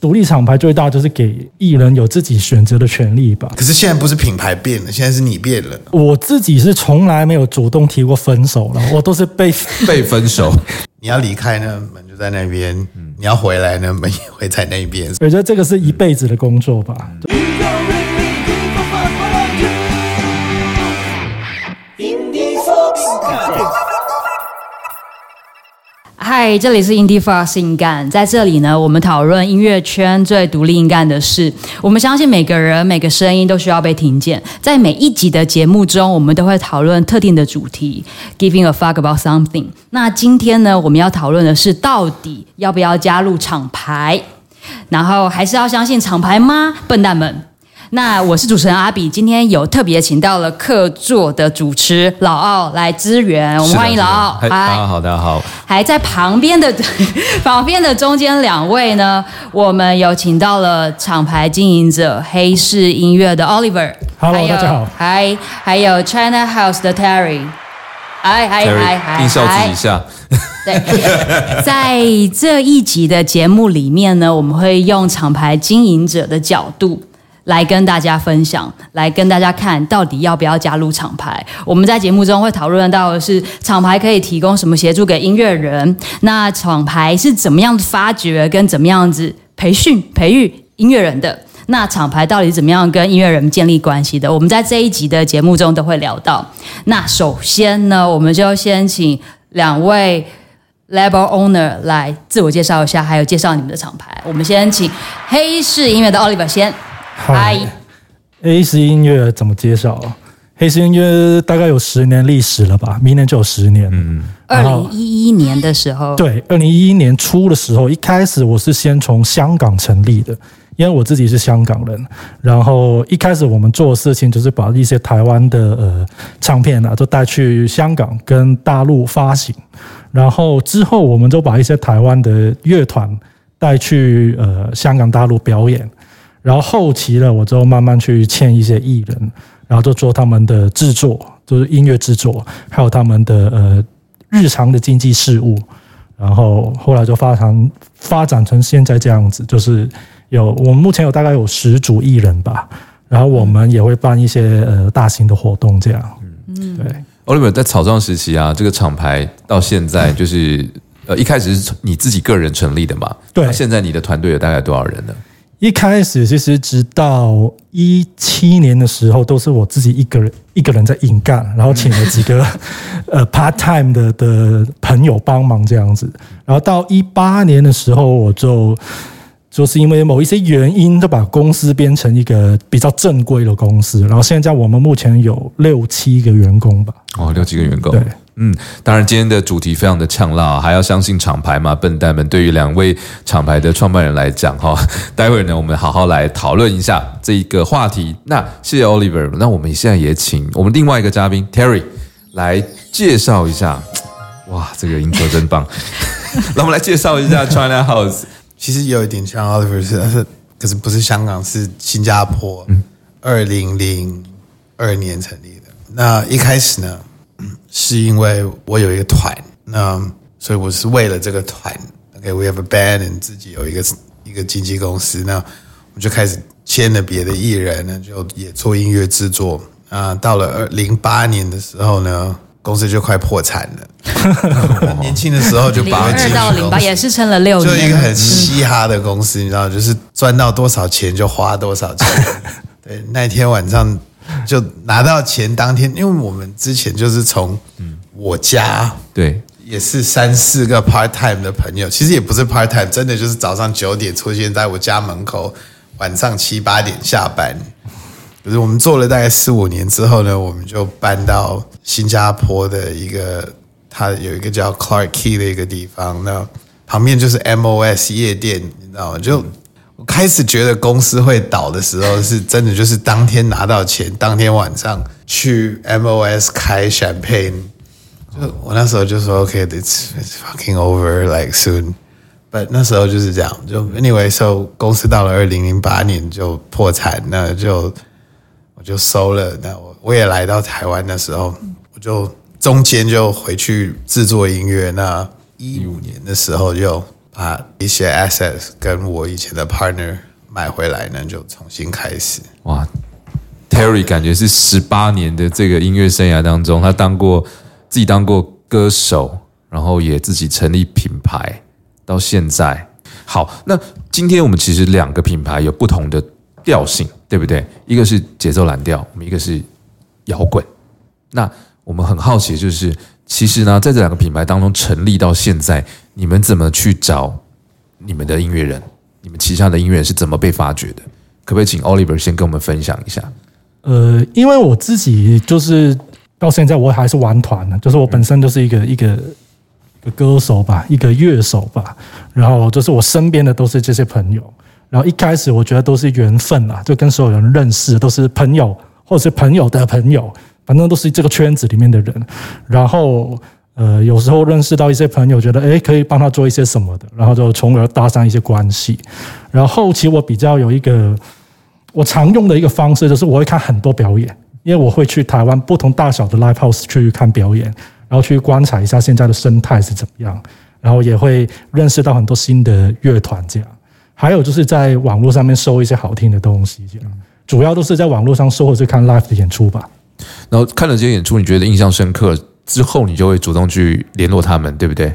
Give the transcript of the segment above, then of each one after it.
独立厂牌最大就是给艺人有自己选择的权利吧。可是现在不是品牌变了，现在是你变了。我自己是从来没有主动提过分手了，我都是被被分手。你要离开呢，门就在那边；你要回来呢，门也会在那边。我觉得这个是一辈子的工作吧。嗨，这里是 Indie Far 性感，在这里呢，我们讨论音乐圈最独立硬干的事。我们相信每个人每个声音都需要被听见。在每一集的节目中，我们都会讨论特定的主题，giving a fuck about something。那今天呢，我们要讨论的是，到底要不要加入厂牌？然后还是要相信厂牌吗？笨蛋们！那我是主持人阿比，今天有特别请到了客座的主持老奥来支援，我们欢迎老奥。嗨，大家好，大家好。还在旁边的 旁边的中间两位呢，我们有请到了厂牌经营者黑市音乐的 Oliver。Hello，大家好。嗨，还有 China House 的 Terry。嗨嗨嗨嗨，音效自己下。对，在这一集的节目里面呢，我们会用厂牌经营者的角度。来跟大家分享，来跟大家看到底要不要加入厂牌。我们在节目中会讨论到的是厂牌可以提供什么协助给音乐人，那厂牌是怎么样发掘跟怎么样子培训培育音乐人的？那厂牌到底怎么样跟音乐人建立关系的？我们在这一集的节目中都会聊到。那首先呢，我们就先请两位 label owner 来自我介绍一下，还有介绍你们的厂牌。我们先请黑市音乐的 Oliver 先。嗨，A C 音乐怎么介绍？黑市音乐大概有十年历史了吧？明年就有十年。嗯，二零一一年的时候，对，二零一一年初的时候，一开始我是先从香港成立的，因为我自己是香港人。然后一开始我们做的事情就是把一些台湾的呃唱片啊，都带去香港跟大陆发行。然后之后我们就把一些台湾的乐团带去呃香港、大陆表演。然后后期呢，我就慢慢去签一些艺人，然后就做他们的制作，就是音乐制作，还有他们的呃日常的经济事务。然后后来就发展发展成现在这样子，就是有我们目前有大概有十组艺人吧。然后我们也会办一些呃大型的活动，这样。嗯，对。Oliver 在草创时期啊，这个厂牌到现在就是呃一开始是你自己个人成立的嘛？对。现在你的团队有大概多少人呢？一开始其实直到一七年的时候，都是我自己一个人一个人在硬干，然后请了几个 呃 part time 的的朋友帮忙这样子。然后到一八年的时候，我就就是因为某一些原因，就把公司变成一个比较正规的公司。然后现在我们目前有六七个员工吧。哦，六七个员工。对。嗯，当然，今天的主题非常的呛辣，还要相信厂牌嘛，笨蛋们。对于两位厂牌的创办人来讲，哈，待会呢，我们好好来讨论一下这一个话题。那谢谢 Oliver，那我们现在也请我们另外一个嘉宾 Terry 来介绍一下。哇，这个音色真棒！那我们来介绍一下 China House。其实有一点像 Oliver，是可是不是香港，是新加坡。嗯，二零零二年成立的。那一开始呢？是因为我有一个团，那所以我是为了这个团，OK，we have a band，自己有一个一个经纪公司，那我就开始签了别的艺人，呢，就也做音乐制作啊。到了二零八年的时候呢，公司就快破产了。年轻的时候就把二到零八也是撑了六年，就一个很嘻哈的公司，你知道，就是赚到多少钱就花多少钱。对，那天晚上。就拿到钱当天，因为我们之前就是从我家，对，也是三四个 part time 的朋友，其实也不是 part time，真的就是早上九点出现在我家门口，晚上七八点下班。可是我们做了大概四五年之后呢，我们就搬到新加坡的一个，它有一个叫 Clark Key 的一个地方，那旁边就是 MOS 夜店，你知道吗？就我我开始觉得公司会倒的时候，是真的，就是当天拿到钱，当天晚上去 MOS 开 champagne，就我那时候就说 OK，it's it's fucking over，like soon。But 那时候就是这样，就 anyway，so 公司到了二零零八年就破产，那就我就收了。那我我也来到台湾的时候，我就中间就回去制作音乐。那一五年的时候就把一些 assets 跟我以前的 partner 买回来呢，就重新开始。哇，Terry 感觉是十八年的这个音乐生涯当中，他当过自己当过歌手，然后也自己成立品牌，到现在。好，那今天我们其实两个品牌有不同的调性，对不对？一个是节奏蓝调，我们一个是摇滚。那我们很好奇，就是其实呢，在这两个品牌当中成立到现在，你们怎么去找你们的音乐人？你们旗下的音乐人是怎么被发掘的？可不可以请 Oliver 先跟我们分享一下？呃，因为我自己就是到现在我还是玩团的，就是我本身就是一个一个一个歌手吧，一个乐手吧，然后就是我身边的都是这些朋友，然后一开始我觉得都是缘分啊，就跟所有人认识都是朋友，或者是朋友的朋友，反正都是这个圈子里面的人，然后。呃，有时候认识到一些朋友，觉得诶可以帮他做一些什么的，然后就从而搭上一些关系。然后后期我比较有一个我常用的一个方式，就是我会看很多表演，因为我会去台湾不同大小的 live house 去看表演，然后去观察一下现在的生态是怎么样，然后也会认识到很多新的乐团这样。还有就是在网络上面搜一些好听的东西，这样主要都是在网络上搜或者看 live 的演出吧。然后看了这些演出，你觉得印象深刻？之后你就会主动去联络他们，对不对？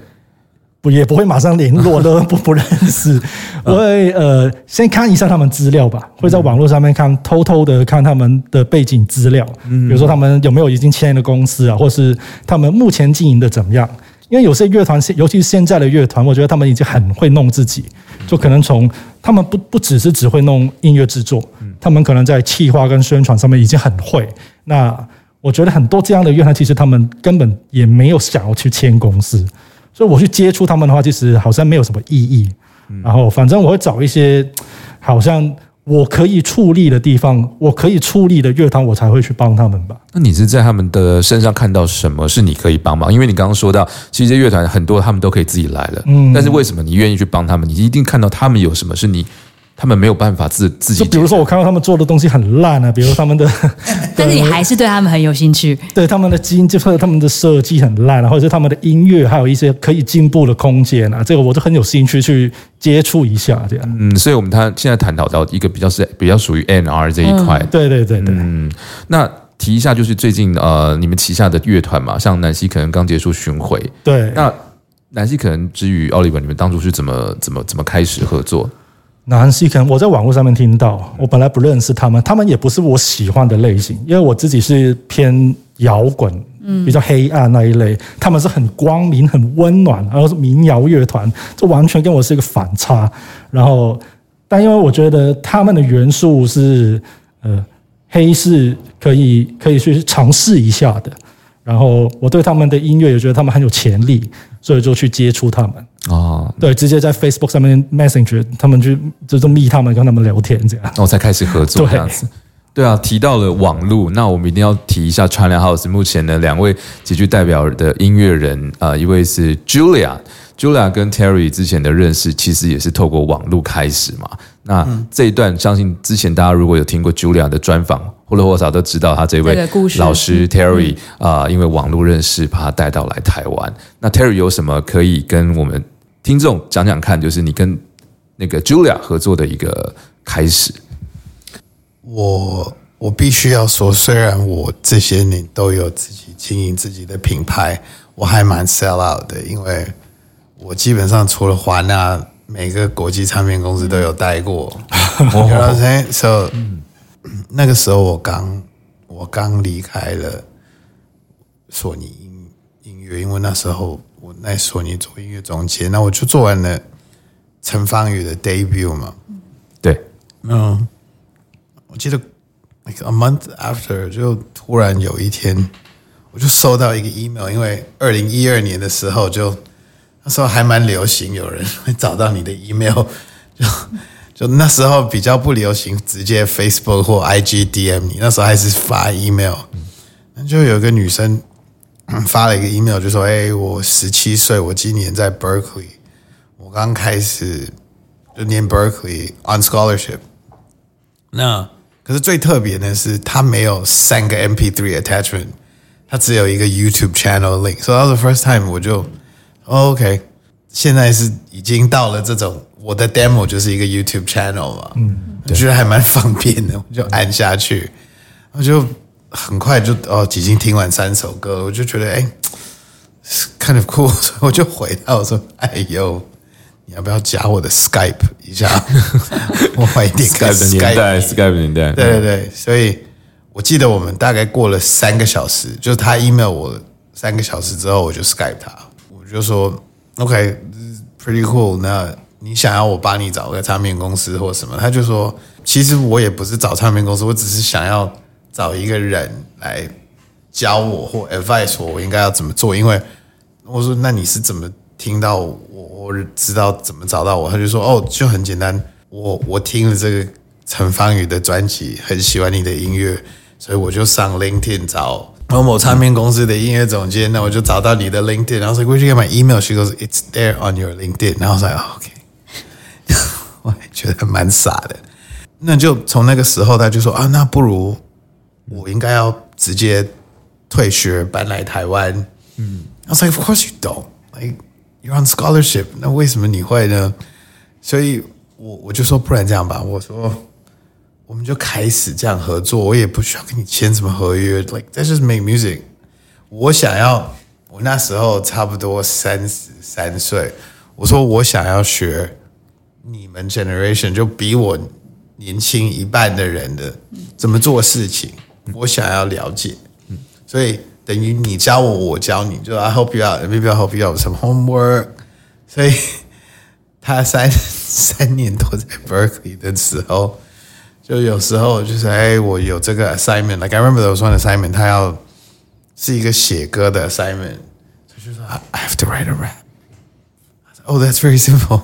不，也不会马上联络，的 不不认识。我会呃先看一下他们资料吧，会在网络上面看，偷偷的看他们的背景资料，比如说他们有没有已经签了公司啊，或是他们目前经营的怎么样。因为有些乐团，尤其是现在的乐团，我觉得他们已经很会弄自己，就可能从他们不不只是只会弄音乐制作，他们可能在企划跟宣传上面已经很会。那我觉得很多这样的乐团，其实他们根本也没有想要去签公司，所以我去接触他们的话，其实好像没有什么意义。然后反正我会找一些好像我可以处理的地方，我可以处理的乐团，我才会去帮他们吧。那你是在他们的身上看到什么是你可以帮忙？因为你刚刚说到，其实这乐团很多他们都可以自己来了，嗯，但是为什么你愿意去帮他们？你一定看到他们有什么是你。他们没有办法自自己，就比如说我看到他们做的东西很烂啊，比如他们的，但是你还是对他们很有兴趣，对他们的基因就是他们的设计很烂啊，或者是他们的音乐还有一些可以进步的空间啊，这个我都很有兴趣去接触一下这样。嗯，所以我们他现在探讨到一个比较是比较属于 N R 这一块，对对对对。嗯，那提一下就是最近呃你们旗下的乐团嘛，像南希可能刚结束巡回，对，那南希可能之于奥利文，你们当初是怎么怎么怎么开始合作？南希可能我在网络上面听到，我本来不认识他们，他们也不是我喜欢的类型，因为我自己是偏摇滚，嗯，比较黑暗那一类，他们是很光明、很温暖，然后是民谣乐团，这完全跟我是一个反差。然后，但因为我觉得他们的元素是，呃，黑是可以可以去尝试一下的。然后我对他们的音乐也觉得他们很有潜力，所以就去接触他们。哦，对，直接在 Facebook 上面 Messenger，他们去就是密他们，跟他们聊天这样，然后才开始合作这样子。对啊，提到了网络，那我们一定要提一下 China House 目前的两位极具代表的音乐人啊，一位是 Julia，Julia 跟 Terry 之前的认识其实也是透过网络开始嘛。那这一段，相信之前大家如果有听过 Julia 的专访，或多或少都知道他这位老师 Terry 啊，因为网络认识，把他带到来台湾。那 Terry 有什么可以跟我们？听众讲讲看，就是你跟那个 Julia 合作的一个开始。我我必须要说，虽然我这些年都有自己经营自己的品牌，我还蛮 sell out 的，因为我基本上除了华纳，每个国际唱片公司都有待过。So 那个时候我刚我刚离开了索尼音音乐，因为那时候。我在索尼做音乐总监，那我就做完了陈芳宇的 debut 嘛。对，嗯，我记得 like a month after，就突然有一天，我就收到一个 email，因为二零一二年的时候，就那时候还蛮流行，有人会找到你的 email，就就那时候比较不流行直接 Facebook 或 IG DM 你，那时候还是发 email，那就有个女生。发了一个 email 就说：“哎，我十七岁，我今年在 Berkeley，我刚开始就念 Berkeley on scholarship。那可是最特别的是，他没有三个 MP3 attachment，他只有一个 YouTube channel link。So that's the first time，我就 OK，现在是已经到了这种我的 demo 就是一个 YouTube channel 嘛，嗯，我觉得还蛮方便的，我就按下去，我就很快就哦已经听完三首歌，我就觉得哎，kind of cool，所以我就回到我说，哎呦。你要不要加我的 Skype 一下？我晚一点开 Skype 的年代，Skype 的年代，对对对，所以我记得我们大概过了三个小时，就是他 email 我三个小时之后，我就 Skype 他，我就说 OK，pretty cool。那你想要我帮你找个唱片公司或什么？他就说，其实我也不是找唱片公司，我只是想要找一个人来教我或 advise 我，我应该要怎么做。因为我说，那你是怎么听到我？我知道怎么找到我，他就说哦，就很简单，我我听了这个陈芳宇的专辑，很喜欢你的音乐，所以我就上 LinkedIn 找某某唱片公司的音乐总监，那我就找到你的 LinkedIn，然后说 Would you get my email? She goes, It's there on your LinkedIn。然后我说 OK，我还觉得蛮傻的。那就从那个时候，他就说啊，那不如我应该要直接退学搬来台湾。嗯，I was like, Of course you don't like. You're on scholarship，那为什么你会呢？所以我我就说，不然这样吧，我说我们就开始这样合作，我也不需要跟你签什么合约，like that's just make music。我想要，我那时候差不多三十三岁，我说我想要学你们 generation 就比我年轻一半的人的怎么做事情，我想要了解，所以。等于你教我，我教你，就 I hope you out，maybe I hope you out some homework。所以他三三年多在 Berkeley 的时候，就有时候就是哎，我有这个 assignment，like I remember there was one assignment，他要是一个写歌的 assignment，他就说 I have to write a rap。Oh, that's very simple。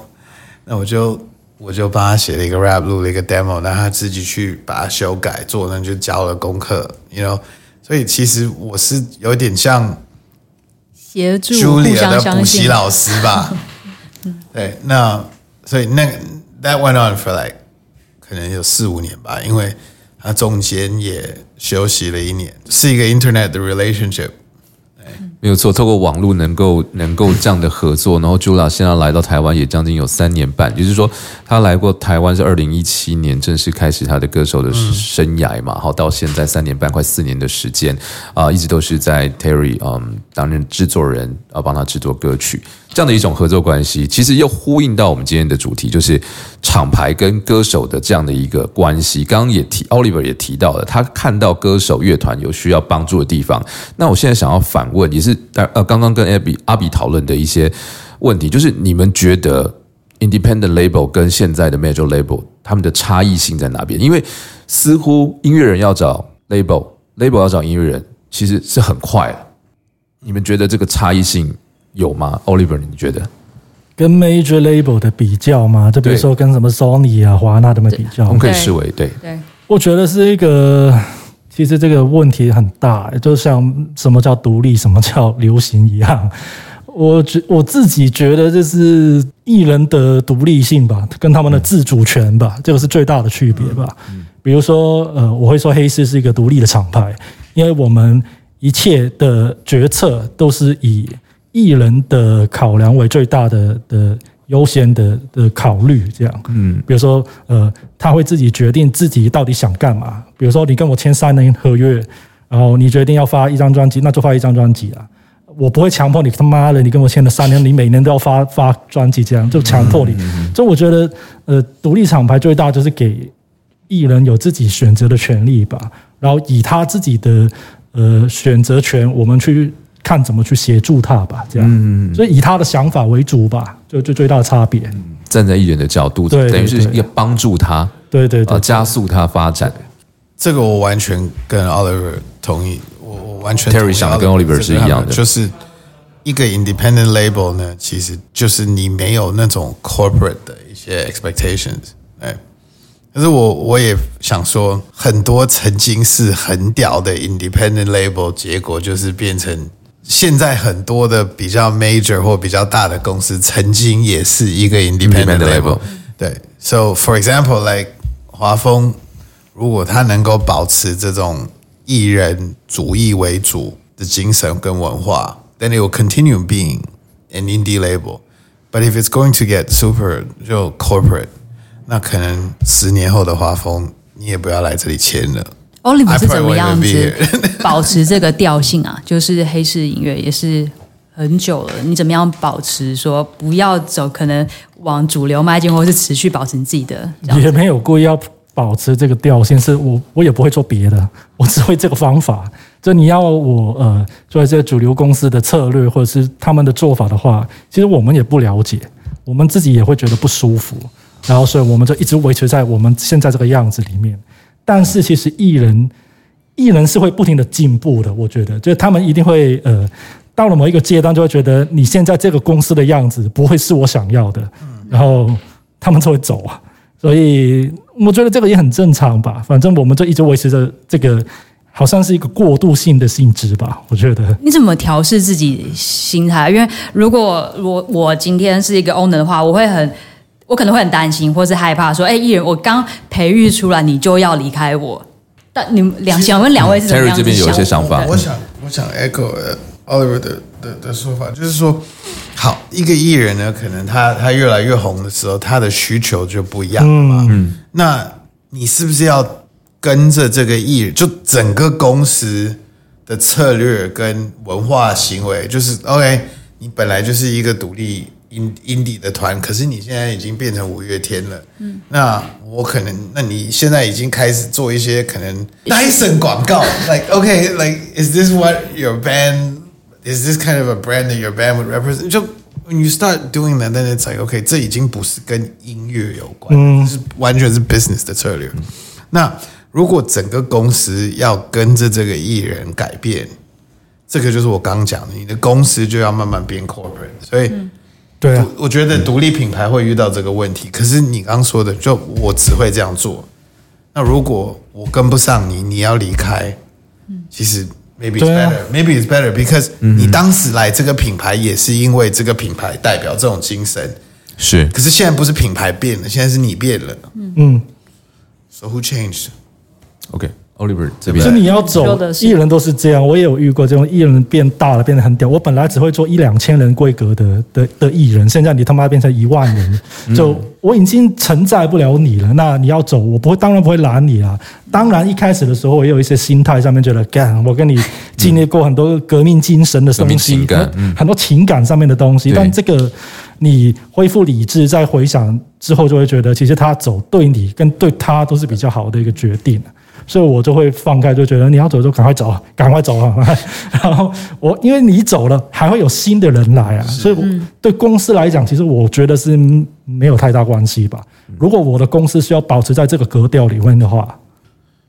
那我就我就帮他写了一个 rap，录了一个 demo，让他自己去把它修改做，那就交了功课，you know。所以其实我是有点像协助 Julia 的补习老师吧。对，那所以那 that went on for like 可能有四五年吧，因为他中间也休息了一年，是一个 internet 的 relationship。没有错，透过网络能够能够这样的合作，然后 Jula 现在来到台湾也将近有三年半，也就是说他来过台湾是二零一七年正式开始他的歌手的生涯嘛，好到现在三年半快四年的时间啊，一直都是在 Terry 嗯担任制作人啊，帮他制作歌曲。这样的一种合作关系，其实又呼应到我们今天的主题，就是厂牌跟歌手的这样的一个关系。刚刚也提，Oliver 也提到了，他看到歌手乐团有需要帮助的地方。那我现在想要反问，也是呃，刚刚跟阿比阿比讨论的一些问题，就是你们觉得 Independent Label 跟现在的 Major Label 他们的差异性在哪边？因为似乎音乐人要找 Label，Label 要找音乐人，其实是很快的。你们觉得这个差异性？有吗，Oliver？你觉得跟 Major Label 的比较吗？就比如说跟什么 Sony 啊、华纳他们比较，我们可以视为对。对，我觉得是一个，其实这个问题很大，就像什么叫独立，什么叫流行一样。我觉我自己觉得，这是艺人的独立性吧，跟他们的自主权吧，这个是最大的区别吧。比如说，呃，我会说黑市是一个独立的厂牌，因为我们一切的决策都是以。艺人的考量为最大的的优先的的考虑，这样，嗯，比如说，呃，他会自己决定自己到底想干嘛。比如说，你跟我签三年合约，然后你决定要发一张专辑，那就发一张专辑啊。我不会强迫你他妈的，你跟我签了三年，你每年都要发发专辑，这样就强迫你。所以我觉得，呃，独立厂牌最大就是给艺人有自己选择的权利吧，然后以他自己的呃选择权，我们去。看怎么去协助他吧，这样，所以以他的想法为主吧，就就最大的差别。站在艺人的角度，对，等于是要帮助他，对对对，加速他发展。这个我完全跟 Oliver 同意，我我完全 Terry 想的跟 Oliver 是一样的，就是一个 independent label 呢，其实就是你没有那种 corporate 的一些 expectations，哎。可是我我也想说，很多曾经是很屌的 independent label，结果就是变成现在很多的比较 major 或比较大的公司，曾经也是一个 independent label。对，so for example，like 华丰，如果他能够保持这种艺人主义为主的精神跟文化，then it will continue being an indie label。But if it's going to get super 就 corporate，那可能十年后的华丰你也不要来这里签了。Oliver 是怎么样子保持这个调性啊？就是黑市音乐也是很久了，你怎么样保持说不要走可能往主流迈进，或是持续保持你自己的？也没有故意要保持这个调性，是我我也不会做别的，我只会这个方法。就你要我呃做这个主流公司的策略或者是他们的做法的话，其实我们也不了解，我们自己也会觉得不舒服，然后所以我们就一直维持在我们现在这个样子里面。但是其实艺人艺人是会不停的进步的，我觉得，就是他们一定会呃到了某一个阶段，就会觉得你现在这个公司的样子不会是我想要的，然后他们就会走啊。所以我觉得这个也很正常吧，反正我们就一直维持着这个，好像是一个过渡性的性质吧。我觉得，你怎么调试自己心态？因为如果我我今天是一个 owner 的话，我会很，我可能会很担心，或是害怕说，哎，艺人，我刚培育出来，你就要离开我。但你们两想问两位是怎么样子这边有一些想法我想，我想 echo 呃 Oliver 的的的说法，就是说，好，一个艺人呢，可能他他越来越红的时候，他的需求就不一样了嘛。嗯，那你是不是要跟着这个艺人，就整个公司的策略跟文化行为，就是 OK，你本来就是一个独立。Indie indie 的团，可是你现在已经变成五月天了。嗯，那我可能，那你现在已经开始做一些可能 Dyson 广告，like okay, like is this what your band is this kind of a brand that your band would represent？就 when you start doing that, then it's like okay，这已经不是跟音乐有关，嗯，是完全是 business 的策略。那如果整个公司要跟着这个艺人改变，这个就是我刚刚讲的，你的公司就要慢慢变 corporate，所以。对啊，我觉得独立品牌会遇到这个问题。可是你刚刚说的，就我只会这样做。那如果我跟不上你，你要离开，其实 maybe it's 对啊 better，maybe it's better because 你当时来这个品牌也是因为这个品牌代表这种精神。是可是现在不是品牌变了，现在是你变了。嗯，So who changed？OK，Oliver 这是边你要走艺人都是这样。我也有遇过这种艺人变大了，变得很屌。我本来只会做一两千人规格的的的艺人，现在你他妈变成一万人，就我已经承载不了你了。那你要走，我不会，当然不会拦你啊。当然一开始的时候，我也有一些心态上面觉得，干，我跟你经历过很多革命精神的东西，情感嗯很多情感上面的东西。对但这个你恢复理智，再回想之后，就会觉得其实他走对你跟对他都是比较好的一个决定。所以我就会放开，就觉得你要走就赶快走，赶快走啊！然后我因为你走了，还会有新的人来啊，所以我对公司来讲，其实我觉得是没有太大关系吧。如果我的公司需要保持在这个格调里面的话，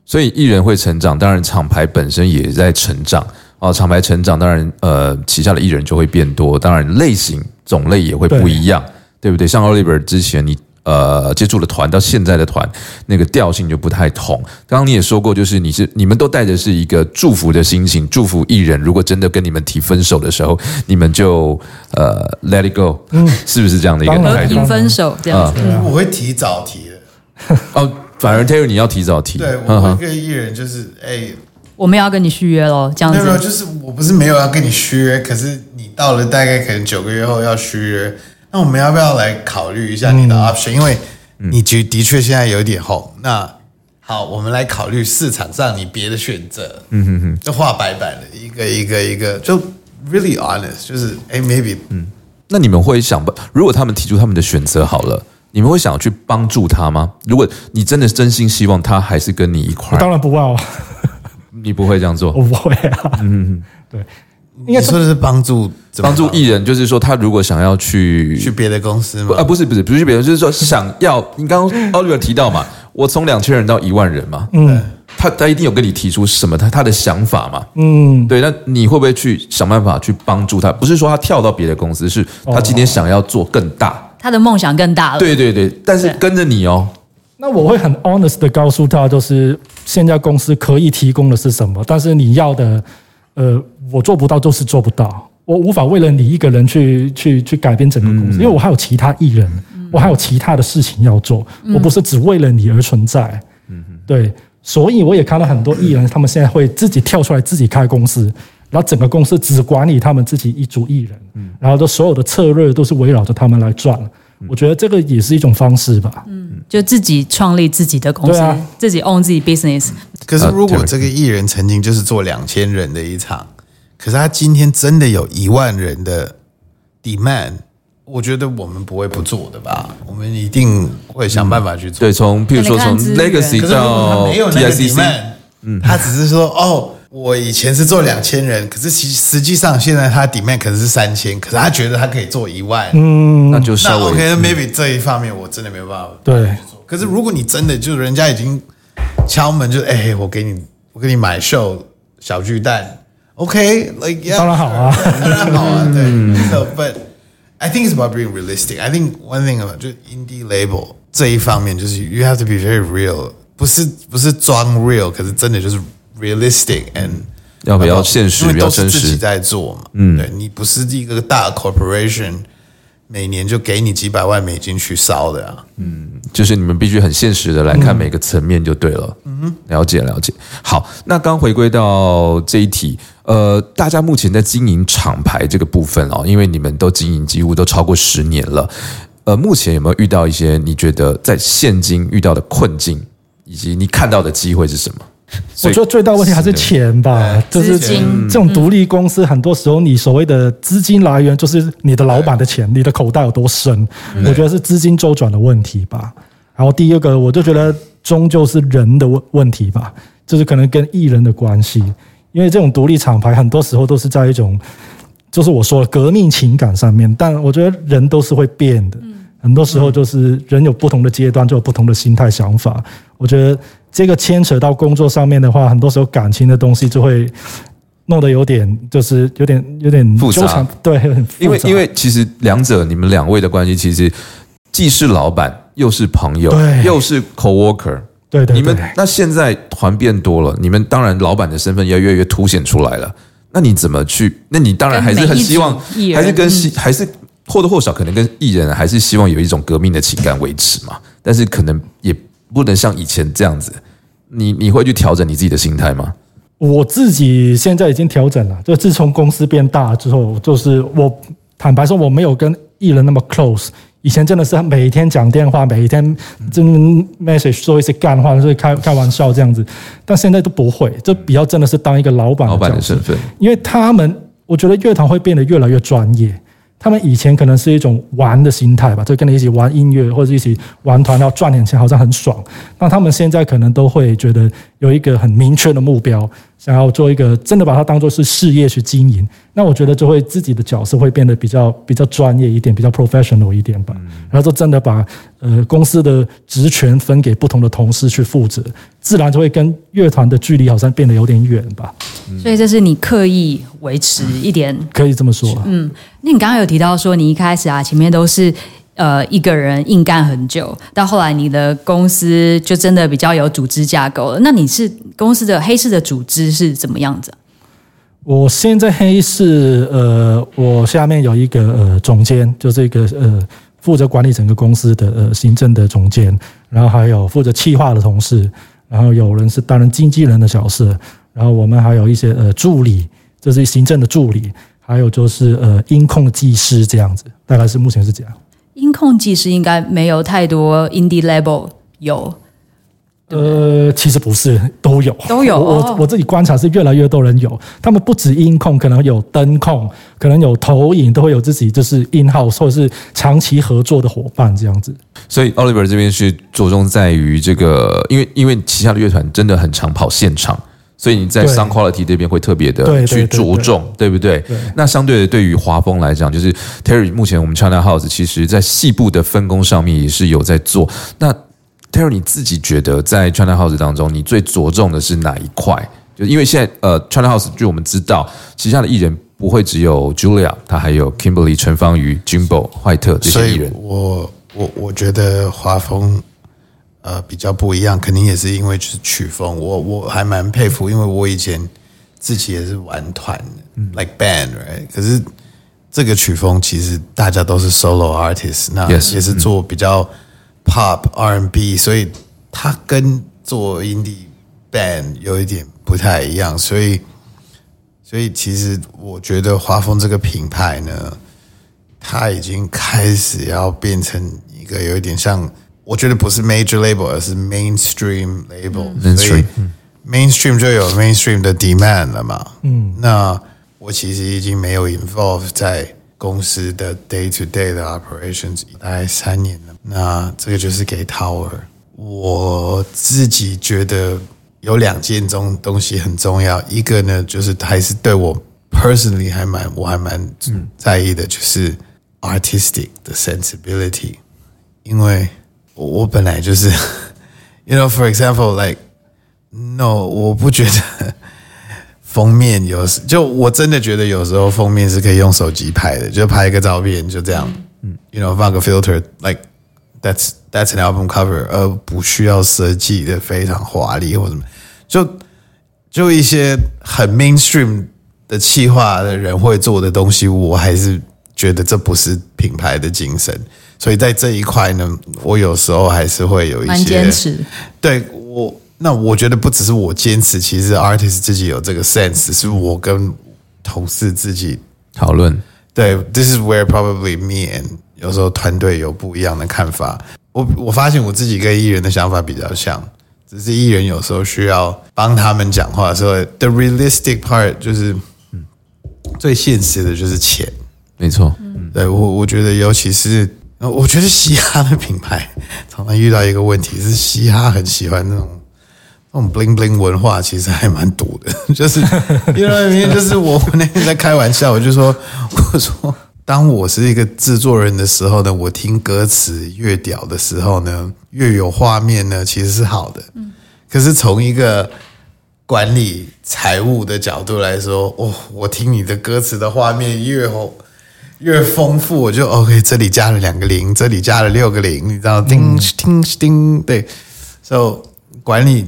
所以艺人会成长，当然厂牌本身也在成长啊。厂牌成长，当然呃旗下的艺人就会变多，当然类型种类也会不一样，对不对？像 Oliver 之前你呃接触的团到现在的团，那个调性就不太同。刚刚你也说过，就是你是你们都带着是一个祝福的心情，祝福艺人。如果真的跟你们提分手的时候，你们就呃 let it go，嗯是不是这样的一个态度和平？分手这样子。我会提早提的。哦，反而 Terry 你要提早提，对，我会跟艺人就是，哎，我们要跟你续约喽，这样子没有，子。就是我不是没有要跟你续约，可是你到了大概可能九个月后要续约，那我们要不要来考虑一下你的 option？、因为你的的确现在有点红，那好，我们来考虑市场上你别的选择。嗯哼哼，就画白板的一个一个一个，就 really honest，就是哎，maybe 嗯，那你们会想办，如果他们提出他们的选择好了，你们会想去帮助他吗？如果你真的真心希望他还是跟你一块我，当然不会哦，你不会这样做我。不会啊。嗯嗯，对，应该说的是帮助帮助艺人，就是说他如果想要去去别的公司吗？啊，不是不是不是去别的，就是说想要你刚刚 Oliver 提到嘛，我从两千人到一万人嘛，嗯，他他一定有跟你提出什么他他的想法嘛，嗯，对，那你会不会去想办法去帮助他？不是说他跳到别的公司，是他今天想要做更大，他的梦想更大了。对对对，但是跟着你哦，那我会很 honest 的告诉他，就是现在公司可以提供的是什么，但是你要的，呃，我做不到就是做不到，我无法为了你一个人去去去改变整个公司，因为我还有其他艺人，我还有其他的事情要做，我不是只为了你而存在。对，所以我也看到很多艺人，他们现在会自己跳出来自己开公司，然后整个公司只管理他们自己一组艺人，然后的所有的策略都是围绕着他们来转。我觉得这个也是一种方式吧。嗯。就自己创立自己的公司，啊。自己 own 自己 business。可是如果呃这个艺人曾经就是做两千人的一场，可是他今天真的有一万人的 demand，我觉得我们不会不做的吧？我们一定会想办法去做。对，从譬如说从 Legacy 到没有那个 TICC，demand，嗯，他只是说哦，我以前是做两千人，可是其实际上现在他 demand 可能是三千，可是他觉得他可以做一万，嗯，那就那稍 OK，微那 maybe 这一方面我真的没有办法。对，可是如果你真的就人家已经敲门就，哎，我给你，我给你买秀小巨蛋 ，OK，like、yeah, 当然好啊 sure，当然好啊，对。So but I think it's about being realistic. I think one thing about 就 indie label 这一方面就是 you have to be very real，不是不是装 real，可是真的就是 realistic and 要比较现实因为比较真实都是自己在做嘛，嗯，对你不是一个大 corporation。 每年就给你几百万美金去烧的啊，就是你们必须很现实的来看每个层面就对了。嗯，了解了解。好，那刚回归到这一题，呃，大家目前在经营厂牌这个部分哦，因为你们都经营几乎都超过十年了，呃，目前有没有遇到一些你觉得在现今遇到的困境，以及你看到的机会是什么？我觉得最大问题还是钱吧，就是资金这种独立公司，很多时候你所谓的资金来源就是你的老板的钱，你的口袋有多深，我觉得是资金周转的问题吧。然后第二个，我就觉得终究是人的问问题吧，就是可能跟艺人的关系，因为这种独立厂牌很多时候都是在一种，就是我说的革命情感上面，但我觉得人都是会变的。很多时候就是人有不同的阶段，就有不同的心态想法。我觉得这个牵扯到工作上面的话，很多时候感情的东西就会弄得有点，就是有点有点复杂，对，很复杂因为因为其实两者你们两位的关系，其实既是老板，又是朋友，又是 co-worker。对对你们对那现在团变多了，你们当然老板的身份要越来越凸显出来了。那你怎么去？那你当然还是很希望还是跟希，还是或多或少可能跟艺人还是希望有一种革命的情感维持嘛。但是可能也不能像以前这样子。你你会去调整你自己的心态吗？我自己现在已经调整了，就自从公司变大之后，就是我坦白说我没有跟艺人那么 close。以前真的是每天讲电话，每天真 message 说一些干话，就是开开玩笑这样子。但现在都不会，就比较真的是当一个老板老板的身份，因为他们，我觉得乐团会变得越来越专业。他们以前可能是一种玩的心态吧，就跟你一起玩音乐或者一起玩团，要赚点钱，好像很爽。那他们现在可能都会觉得有一个很明确的目标，想要做一个真的把它当做是事业去经营。那我觉得就会自己的角色会变得比较比较专业一点，比较 professional 一点吧。然后就真的把呃公司的职权分给不同的同事去负责，自然就会跟乐团的距离好像变得有点远吧，所以这是你刻意维持一点。可以这么说。嗯，那你刚刚有提到说，你一开始啊，前面都是呃一个人硬干很久，到后来你的公司就真的比较有组织架构了。那你是公司的黑市的组织是怎么样子啊？我现在黑市，呃，我下面有一个呃总监，就这个呃负责管理整个公司的呃行政的总监，然后还有负责企划的同事，然后有人是担任经纪人的角色，然后我们还有一些呃助理，这是行政的助理，还有就是呃音控技师这样子，大概是目前是这样。音控技师应该没有太多 indie level 有，呃，其实不是，都有，都有我哦我我自己观察是越来越多人有，他们不止音控，可能有灯控，可能有投影，都会有自己就是 in house 或者是长期合作的伙伴这样子。所以 Oliver 这边是着重在于这个，因为因为旗下的乐团真的很常跑现场，所以你在 sound quality 这边会特别的去对着重，对不对？对那相对的，对于华丰来讲，就是 Terry 目前我们 China House 其实在细部的分工上面也是有在做。那 Terry 你自己觉得在 China House 当中，你最着重的是哪一块？就因为现在呃 China House 据我们知道，旗下的艺人不会只有 Julia，他还有 Kimberly、陈芳瑜、Jimbo、坏特这些艺人。我我我觉得华风呃比较不一样，肯定也是因为就是曲风，我我还蛮佩服，因为我以前自己也是玩团的、l i k e band right，可是这个曲风其实大家都是 solo artist，那也是做比较 pop R&B，所以它跟做 indie band 有一点不太一样，所以。所以其实我觉得华丰这个品牌呢，它已经开始要变成一个有一点像，我觉得不是 major label，而是 mainstream label。所以 Mainstream，mainstream 就有 mainstream 的 demand 了嘛。嗯，那我其实已经没有 involve 在公司的 day to day 的 operations 大概三年了。那这个就是给 Tower。我自己觉得有两件中东西很重要，一个呢就是还是对我 personally 还蛮我还蛮在意的，就是 artistic 的 sensibility，因为我我本来就是，you know for example like no，我不觉得 封面有时就我真的觉得有时候封面是可以用手机拍的，就拍一个照片就这样，嗯，you know 放个 filter like that's that's an album cover，而不需要设计的非常华丽或什么，就就一些很 mainstream 的企划的人会做的东西，我还是觉得这不是品牌的精神。所以在这一块呢，我有时候还是会有一些坚持。对我，那我觉得不只是我坚持，其实 artist 自己有这个 sense，是我跟同事自己讨论对，this is where probably me and 有时候团队有不一样的看法。我我发现我自己跟艺人的想法比较像，只是艺人有时候需要帮他们讲话的时候，the realistic part 就是，最现实的就是钱。没错，对我，我觉得尤其是，呃我觉得嘻哈的品牌常常遇到一个问题是，嘻哈很喜欢那种那种 bling bling 文化，其实还蛮毒的。就是因为就是我我那天在开玩笑，我就说 我说，当我是一个制作人的时候呢，我听歌词越屌的时候呢，越有画面呢，其实是好的。嗯可是从一个管理财务的角度来说，哦，我听你的歌词的画面越后越丰富，我就 OK，这里加了两个零，这里加了六个零，你知道，叮叮叮，对，so 管理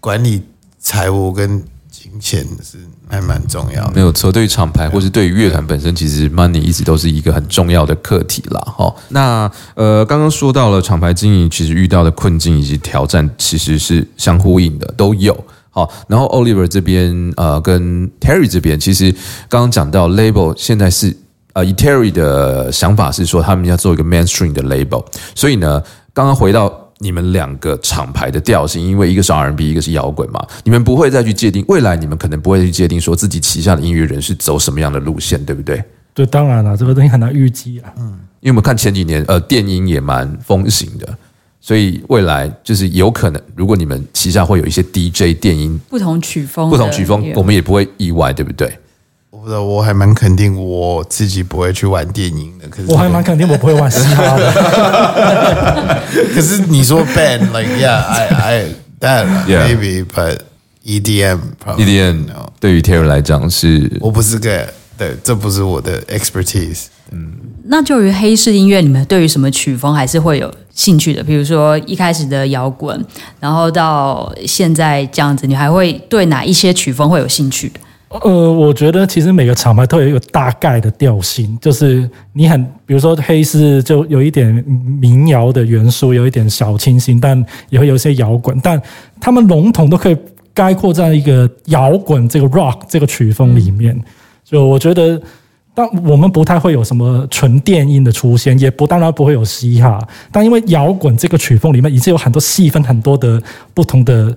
管理财务跟金钱是还蛮重要的没。有错。对于厂牌或是对于乐团本身，其实 money 一直都是一个很重要的课题啦。哈，那呃，刚刚说到了厂牌经营，其实遇到的困境以及挑战，其实是相呼应的，都有。好，然后 Oliver 这边呃跟 Terry 这边，其实刚刚讲到 label 现在是呃以 Terry 的想法是说他们要做一个 mainstream 的 label，所以呢，刚刚回到你们两个厂牌的调性，因为一个是 R&B，一个是摇滚嘛，你们不会再去界定未来，你们可能不会去界定说自己旗下的音乐人是走什么样的路线，对不对？对，当然了，这个东西很难预计啊。嗯因为我们看前几年，呃，电音也蛮风行的，所以未来就是有可能，如果你们旗下会有一些 DJ 电音不同曲风不同曲风我们也不会意外，对不对？我不知道，我还蛮肯定我自己不会去玩电影的。可是我还蛮肯定我不会玩嘻哈的。可是你说 band like yeah I I that Yeah. maybe but EDM probably EDM no 对于 Terry 来讲是我不是个对，这不是我的 expertise。嗯那就于黑市音乐，你们对于什么曲风还是会有兴趣的？比如说一开始的摇滚，然后到现在这样子，你还会对哪一些曲风会有兴趣？呃，我觉得其实每个厂牌都有一个大概的调性，就是你很，比如说黑是就有一点民谣的元素，有一点小清新，但也会有一些摇滚，但他们笼统都可以概括在一个摇滚这个 rock 这个曲风里面。就我觉得，但我们不太会有什么纯电音的出现，也不当然不会有嘻哈，但因为摇滚这个曲风里面已经有很多细分很多的不同的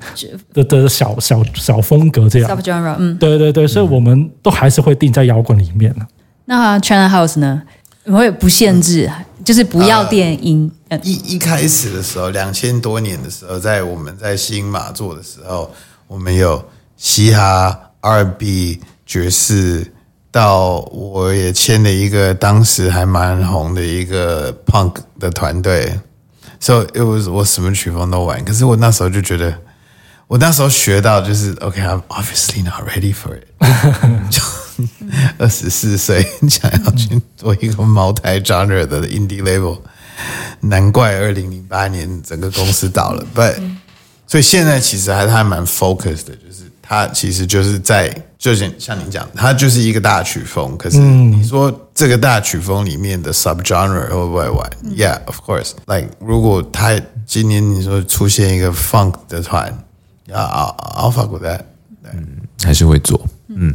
的的小小小风格这样。subgenre，嗯，对对对，所以我们都还是会定在摇滚里面的。那 China House 呢？我也不限制，就是不要电音，嗯，一一开始的时候，两千多年的时候，在我们在新马做的时候，我们有嘻哈、R&B、爵士，到我也签了一个当时还蛮红的一个 punk 的团队，so it was 我什么曲风都玩。可是我那时候就觉得，我那时候学到就是 OK，I'm、obviously not ready for it 就。二十四岁想要去做一个茅台 genre 的 indie label，难怪二零零八年整个公司倒了。But 所以现在其实还是还蛮 focused 的，就是它其实就是在，就是像你讲，它就是一个大曲风。可是你说这个大曲风里面的 subgenre 会不会玩、y e a h of course。Like 如果他今年你说出现一个 funk 的团，啊，I'll I'll fuck with that。还是会做。嗯，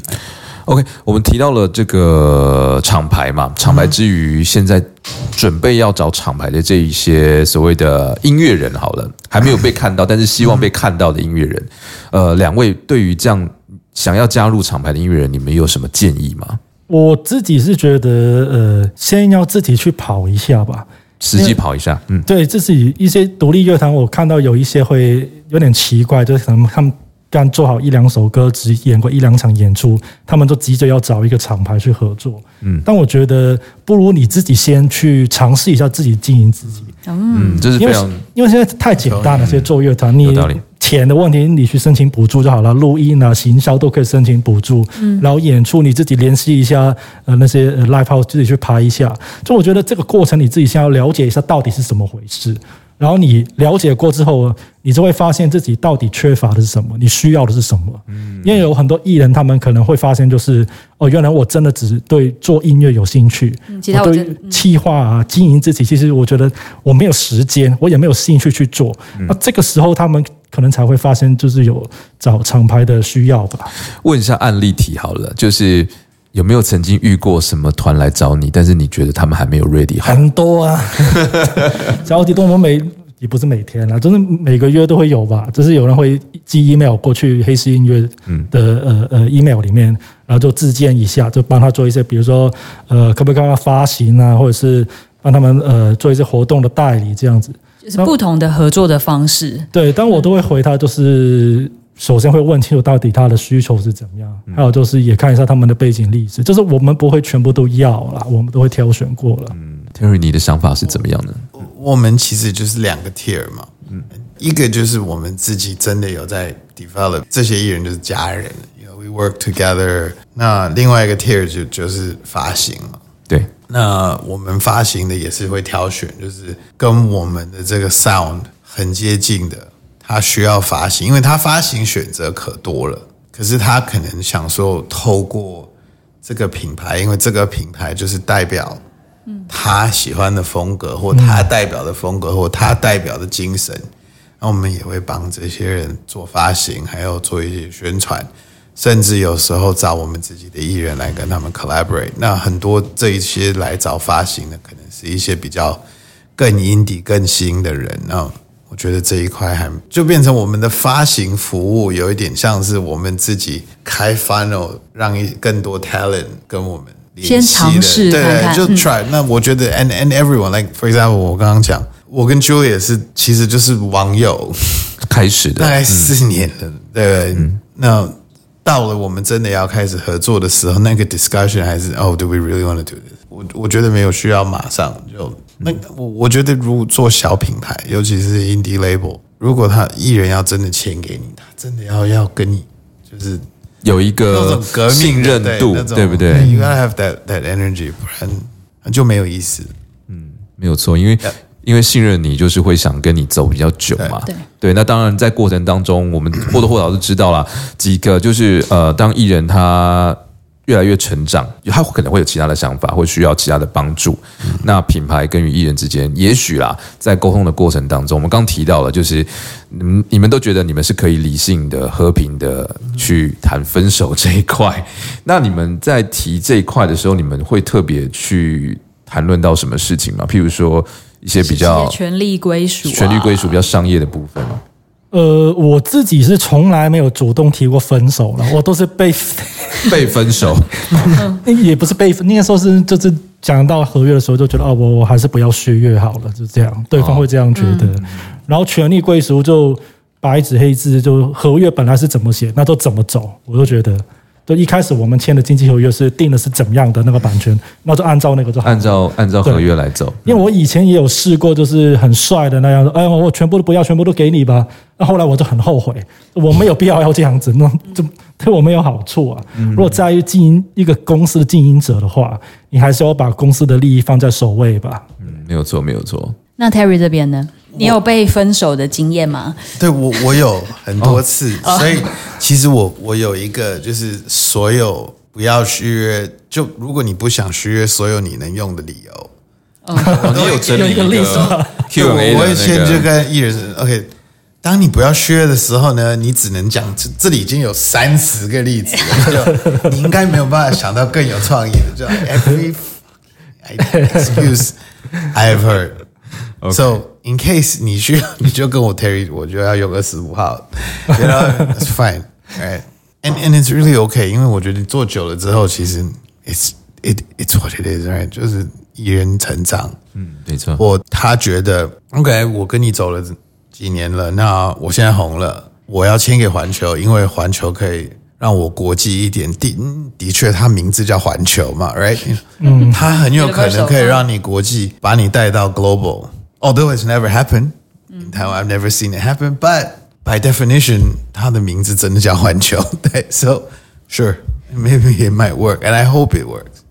OK，我们提到了这个厂牌嘛，厂牌之余，现在准备要找厂牌的这一些所谓的音乐人，好了，还没有被看到，但是希望被看到的音乐人，呃，两位对于这样想要加入厂牌的音乐人，你们有什么建议吗？我自己是觉得，呃，先要自己去跑一下吧。实际跑一下，嗯，对，自己一些独立乐团，我看到有一些会有点奇怪，就是可能他们刚做好一两首歌，只演过一两场演出，他们就急着要找一个厂牌去合作。嗯，但我觉得不如你自己先去尝试一下自己经营自己。嗯，这是因为非常因为现在太简单了，这些做乐团，你钱的问题，你去申请补助就好了，录音啊、行销都可以申请补助。嗯，然后演出你自己联系一下，呃，那些呃 live house 自己去排一下。就我觉得这个过程你自己先要了解一下到底是怎么回事，然后你了解过之后，你就会发现自己到底缺乏的是什么，你需要的是什么。嗯，因为有很多艺人他们可能会发现，就是哦，原来我真的只对做音乐有兴趣，我对其他我觉得企划啊、经营自己，其实我觉得我没有时间，我也没有兴趣去做。那这个时候他们可能才会发现，就是有找厂牌的需要吧。问一下案例题好了，就是有没有曾经遇过什么团来找你，但是你觉得他们还没有 ready 好？很多啊，小体动我们每也不是每天啦，就是每个月都会有吧。就是有人会寄 email 过去黑市音乐的呃呃 email 里面，然后就自荐一下，就帮他做一些，比如说呃，可不可以帮他发行啊，或者是帮他们呃做一些活动的代理这样子。就是不同的合作的方式。对，但我都会回他，就是首先会问清楚到底他的需求是怎么样，还有就是也看一下他们的背景历史，就是我们不会全部都要啦，我们都会挑选过了。Terry，你的想法是怎么样呢？我们其实就是两个 tier 嘛，嗯，一个就是我们自己真的有在 develop 这些艺人就是家人，you know we work together。那另外一个 tier 就就是发行嘛，对，那我们发行的也是会挑选，就是跟我们的这个 sound 很接近的，他需要发行，因为他发行选择可多了，可是他可能想说透过这个品牌，因为这个品牌就是代表嗯他喜欢的风格，或他代表的风格，或他代表的精神，那我们也会帮这些人做发行，还有做一些宣传。甚至有时候找我们自己的艺人来跟他们 collaborate。那很多这一些来找发行的，可能是一些比较更 indie、更新的人。那我觉得这一块还就变成我们的发行服务，有一点像是我们自己开 funnel，让一更多 talent 跟我们联系的。先尝试对看看就 try、那我觉得 and and everyone like for example，我刚刚讲，我跟 Julia 是其实就是网友。开始的大概四年了，对。那到了我们真的要开始合作的时候，那个 discussion 还是哦、d o we really want to do this？我我觉得没有需要马上就那我我觉得如果做小品牌，尤其是 indie label，如果他艺人要真的签给你，他真的要要跟你就是有一那个种革命的信任度对不对？？You gotta have that that energy，不然就没有意思。嗯没有错，因为因为信任你，就是会想跟你走比较久嘛。对对，那当然在过程当中，我们或多或少都知道了几个，就是呃，当艺人他越来越成长，他可能会有其他的想法，会需要其他的帮助。那品牌跟与艺人之间，也许啦，在沟通的过程当中，我们刚提到了，就是你们你们都觉得你们是可以理性的、和平的去谈分手这一块。那你们在提这一块的时候，你们会特别去谈论到什么事情吗？譬如说一些比较些权力归属、啊，权力归属比较商业的部分吗？呃，我自己是从来没有主动提过分手了，我都是被，被分手，也不是被，那个时候是就是讲到合约的时候就觉得哦，我我还是不要续约好了，就这样，对方会这样觉得。然后权力归属就白纸黑字，就合约本来是怎么写，那都怎么走，我都觉得。就一开始我们签的经济合约是定的是怎么样的那个版权，那就按照那个就好按照按照合约来走。因为我以前也有试过，就是很帅的那样，哎，我全部都不要，全部都给你吧。那后来我就很后悔，我没有必要要这样子，那就对我没有好处啊。如果在于经营一个公司的经营者的话，你还是要把公司的利益放在首位吧。嗯，没有错，没有错。那 Terry 这边呢？你有被分手的经验吗？对我我有很多次，哦所以其实我我有一个就是所有不要续约，就如果你不想续约，所有你能用的理由，哦你有整理个我的那会先就，跟艺人 OK，当你不要 share 的时候呢，你只能讲这这里已经有三十个例子了，就你应该没有办法想到更有创意的，就 every excuse I have heard。So in case 你需要，你就跟我 Terry，我就要用二十五号，you know it's fine, right? And and it's really okay，因为我觉得你做久了之后，其实 it's it it's what it is, right？就是一人成长。嗯，没错。我他觉得 OK，我跟你走了几年了，那我现在红了，我要签给环球，因为环球可以让我国际一点。的的确，它名字叫环球嘛，right？嗯，它很有可能可以让你国际，把你带到 global。Although it's never happened in Taiwan, I've never seen it happen. But by definition，它的名字真的叫环球。对，so sure, maybe it might work, and I hope it works.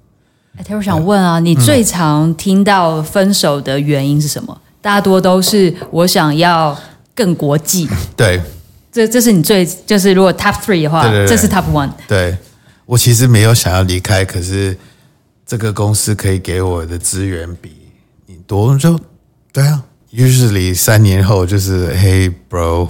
哎，我想问啊，你最常听到分手的原因是什么？大多都是我想要更国际。对，这这是你最就是如果 top three 的话，对对对这是 top one。对我其实没有想要离开，可是这个公司可以给我的资源比你多，就 对啊。Usually 三年后就是 Hey bro，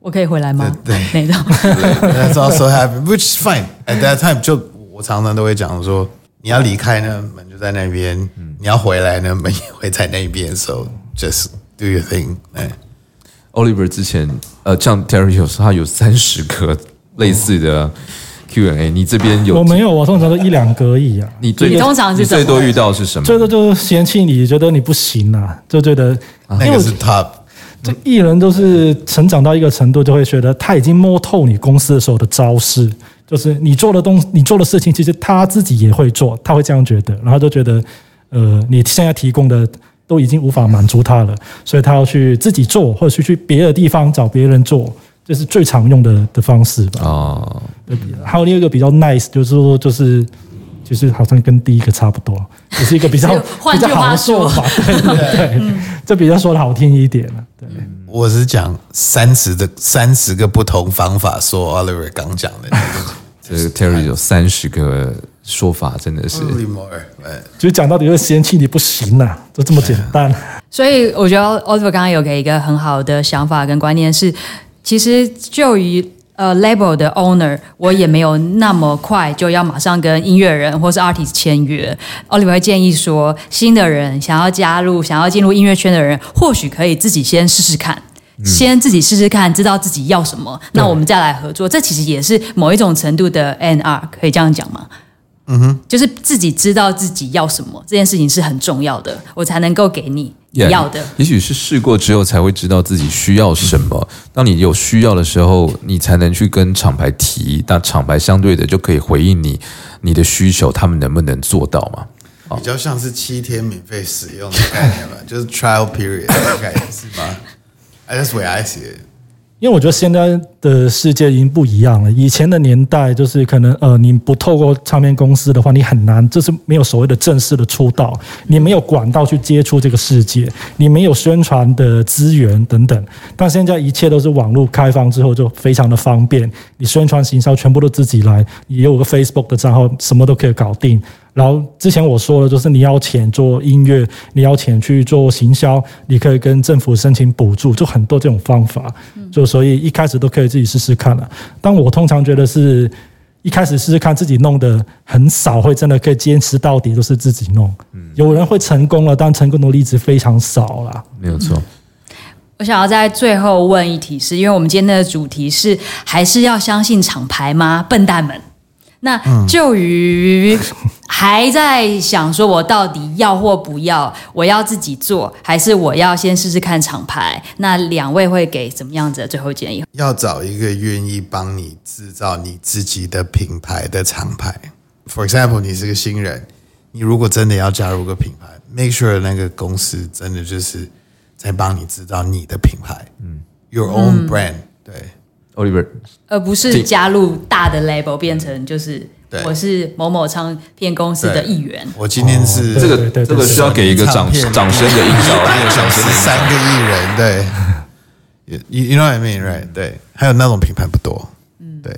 我可以回来吗？对那种。That's also happened, which is fine. At that time，就我常常都会讲说，你要离开呢，门就在那边；你要回来呢，门也会在那边。So just do your thing. 哎，Oliver 之前呃，像 Terry 有说他有三十个类似的 Q&A，你这边有我没有，我通常都一两个而已啊。你最你通常最多遇到是什么？最多就是嫌弃你，觉得你不行啊，就觉得那个是 top。这艺人都是成长到一个程度，就会觉得他已经摸透你公司的所有的招式，就是你做的东你做的事情，其实他自己也会做，他会这样觉得，然后就觉得，呃，你现在提供的都已经无法满足他了，所以他要去自己做，或者是去别的地方找别人做，这是最常用的的方式吧。哦，还有另一个比较 nice，就是说就是。就是好像跟第一个差不多，只是一个比较 就换句比较好话说的说法，对对对，这比较说的好听一点了。对，我是讲三十的三十个不同方法说 Oliver 刚讲的 这个 Terry 有三十个说法，真的是就讲到底就是嫌弃你不行呐、就这么简单。所以我觉得 Oliver 刚刚有给一个很好的想法跟观念是，其实就于呃 label 的 owner，我也没有那么快就要马上跟音乐人或是 artist 签约。Oliver 会建议说，新的人想要加入、想要进入音乐圈的人，或许可以自己先试试看。先自己试试看，知道自己要什么，那我们再来合作。这其实也是某一种程度的 NR，可以这样讲吗？就是自己知道自己要什么，这件事情是很重要的，我才能够给你要的。也许是试过之后才会知道自己需要什么。当你有需要的时候，你才能去跟厂牌提，那厂牌相对的就可以回应你你的需求，他们能不能做到嘛？比较像是七天免费使用的概念吧，就是 trial period 的概念是吗 That's the way I see it。因为我觉得现在的世界已经不一样了。以前的年代，就是可能呃，你不透过唱片公司的话，你很难，就是没有所谓的正式的出道，你没有管道去接触这个世界，你没有宣传的资源等等。但现在一切都是网络开放之后，就非常的方便，你宣传行销全部都自己来，你有个 Facebook 的账号，什么都可以搞定。然后之前我说了，就是你要钱做音乐，你要钱去做行销，你可以跟政府申请补助，就很多这种方法。就所以一开始都可以自己试试看了。但我通常觉得是一开始试试看，自己弄的很少会真的可以坚持到底，都是自己弄。有人会成功了，但成功的例子非常少啦。没有错。我想要在最后问一题是，因为我们今天的主题是还是要相信厂牌吗？笨蛋们。那就于 还在想说，我到底要或不要？我要自己做，还是我要先试试看厂牌？那两位会给怎么样子的最后建议？要找一个愿意帮你制造你自己的品牌的厂牌。For example，你是个新人，你如果真的要加入个品牌，make sure 那个公司真的就是在帮你制造你的品牌，嗯，your own brand，对。Oliver，而不是加入大的 label，变成就是我是某某唱片公司的一员。我今天是这个这个需要给一个掌掌声的音效，那个掌声的三个效。艺人，对，you you know what I mean right？对，还有那种品牌不多，嗯。对，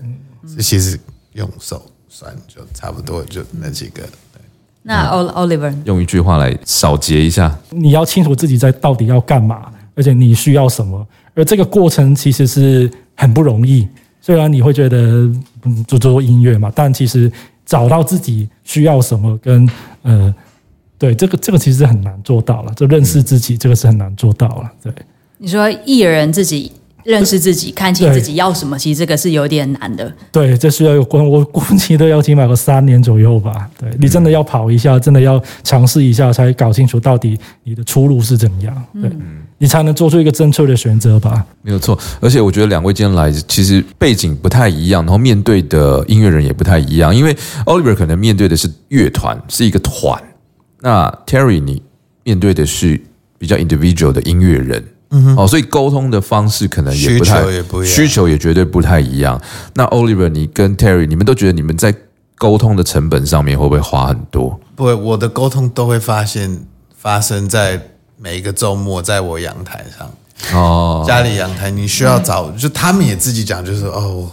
这其实用手算就差不多，就那几个，对。那 Ol- Oliver，用一句话来小结一下，你要清楚自己在到底要干嘛，而且你需要什么，这个过程其实是很不容易。虽然你会觉得嗯，就做音乐嘛，但其实找到自己需要什么，跟呃，对这个这个其实很难做到了。就认识自己，这个是很难做到了。对，你说艺人自己认识自己，看清对自己要什么，其实这个是有点难的。对，这需要有过，我估计都要起码个三年左右吧。对你真的要跑一下，真的要尝试一下，才搞清楚到底你的出路是怎么样。对，你才能做出一个正确的选择吧。没有错，而且我觉得两位今天来，其实背景不太一样，然后面对的音乐人也不太一样。因为 Oliver 可能面对的是乐团，是一个团；那 Terry 你面对的是比较 individual 的音乐人。嗯，哦，所以沟通的方式可能也不太需求也不一样需求也绝对不太一样。那 Oliver，你跟 Terry，你们都觉得你们在沟通的成本上面会不会花很多？不会，我的沟通都会发现发生在每一个周末，在我阳台上，哦，家里阳台，你需要找，就他们也自己讲，就是哦，我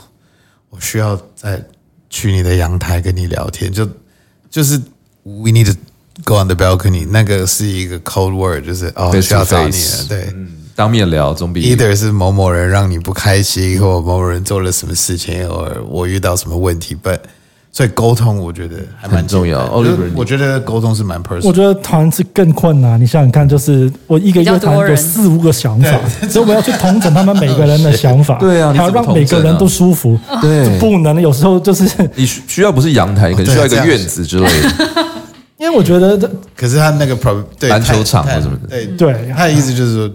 我需要再去你的阳台跟你聊天，就就是 we need to go on the balcony，那个是一个 code word，就是哦 Face 需要找你了，对。当面聊总比 either 是某某人让你不开心，或某某人做了什么事情，或者我遇到什么问题，but 所以沟通我觉得还蛮重要我觉得沟通是蛮 personal。我觉得团是更困难。你想想看，就是我一个乐团有四五个想法，所以我要去统整他们每个人的想法，对啊你还要让每个人都舒服，对就不能有时候就是你需需要不是阳台，可能需要一个院子之类的。因为我觉得这可是他那个 pro 对篮球场他或什么的对对他的意思就是说，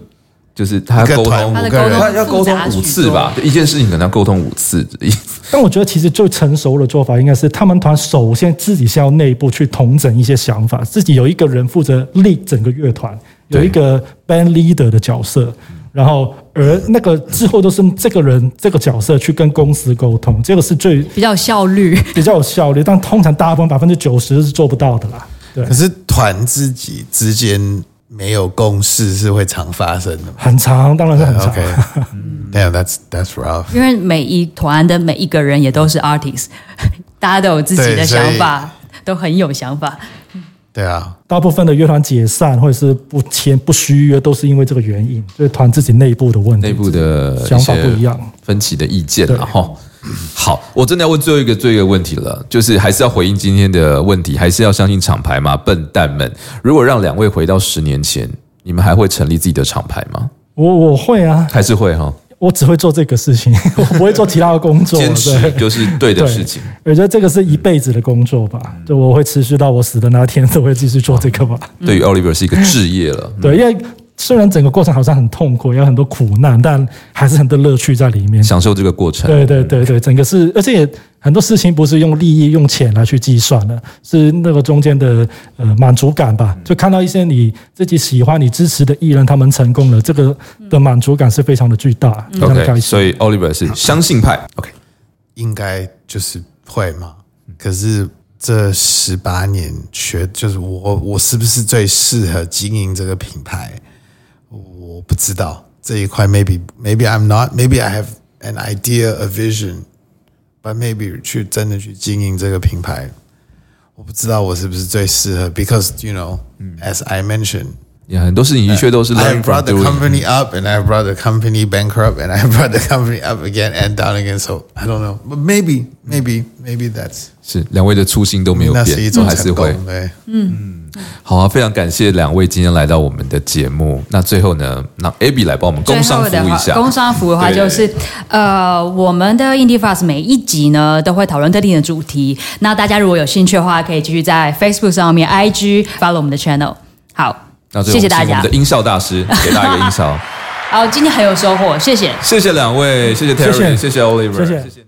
就是他要沟通，五个人他要沟通五次吧，一件事情可能要沟通五次的意思。但我觉得其实最成熟的做法应该是，他们团首先自己先要内部去统整一些想法，自己有一个人负责 lead 整个乐团，有一个 band leader 的角色，然后而那个之后都是这个人这个角色去跟公司沟通，这个是最比较效率。比较有效率，但通常大部分百分之九十是做不到的啦。对可，是团自己之间没有共识是会常发生的嘛。很长，当然是很长。OK，Damn，that's that's rough。因为每一团的每一个人也都是 artist，大家都有自己的想法，都很有想法。对啊，大部分的乐团解散或者是不签不续约，都是因为这个原因，就是团自己内部的问题，内部的想法不一样。分歧的意见对然后。好，我真的要问最后一个最后一个问题了，就是还是要回应今天的问题，还是要相信厂牌吗？笨蛋们，如果让两位回到十年前，你们还会成立自己的厂牌吗？我我会啊，还是会哈？我只会做这个事情，我不会做其他的工作。坚持对就是对的事情。我觉得这个是一辈子的工作吧，就我会持续到我死的那天，都会继续做这个吧。对于 Oliver 是一个置业了。对，因为虽然整个过程好像很痛苦，有很多苦难，但还是很多乐趣在里面。享受这个过程。对对对对，整个是，而且很多事情不是用利益、用钱来去计算的，是那个中间的呃满足感吧。就看到一些你自己喜欢、你支持的艺人他们成功了，这个的满足感是非常的巨大，非常的开 OK，心。所以 Oliver 是相信派。OK，应该就是会嘛。可是这十八年学，就是我我是不是最适合经营这个品牌？我不知道这一块，maybe maybe I'm not, maybe I have an idea, a vision, but maybe 去真的去经营这个品牌，我不知道我是不是最适合，because you know, as I mentioned. 也很多事情的确都是 I learn brought from the doing。 company up and I brought the company bankrupt and I brought the company up again and down again. So I don't know, but maybe, maybe, maybe that's 是两位的初心都没有那是一变，种还是会。成功。对， 好啊，非常感谢两位今天来到我们的节目。那最后呢，让 Abby 来帮我们工商服务一下。工商服务的话就是，呃，我们的 Indie Fast 每一集呢都会讨论特定的主题。那大家如果有兴趣的话，可以继续在 Facebook 上面、IG follow 我们的 channel。好，那最后谢谢大家我们的。音效大师给大家一个音效。好，今天很有收获，谢谢。谢谢两位，谢谢 Terry，谢谢谢谢 Oliver，谢谢谢谢。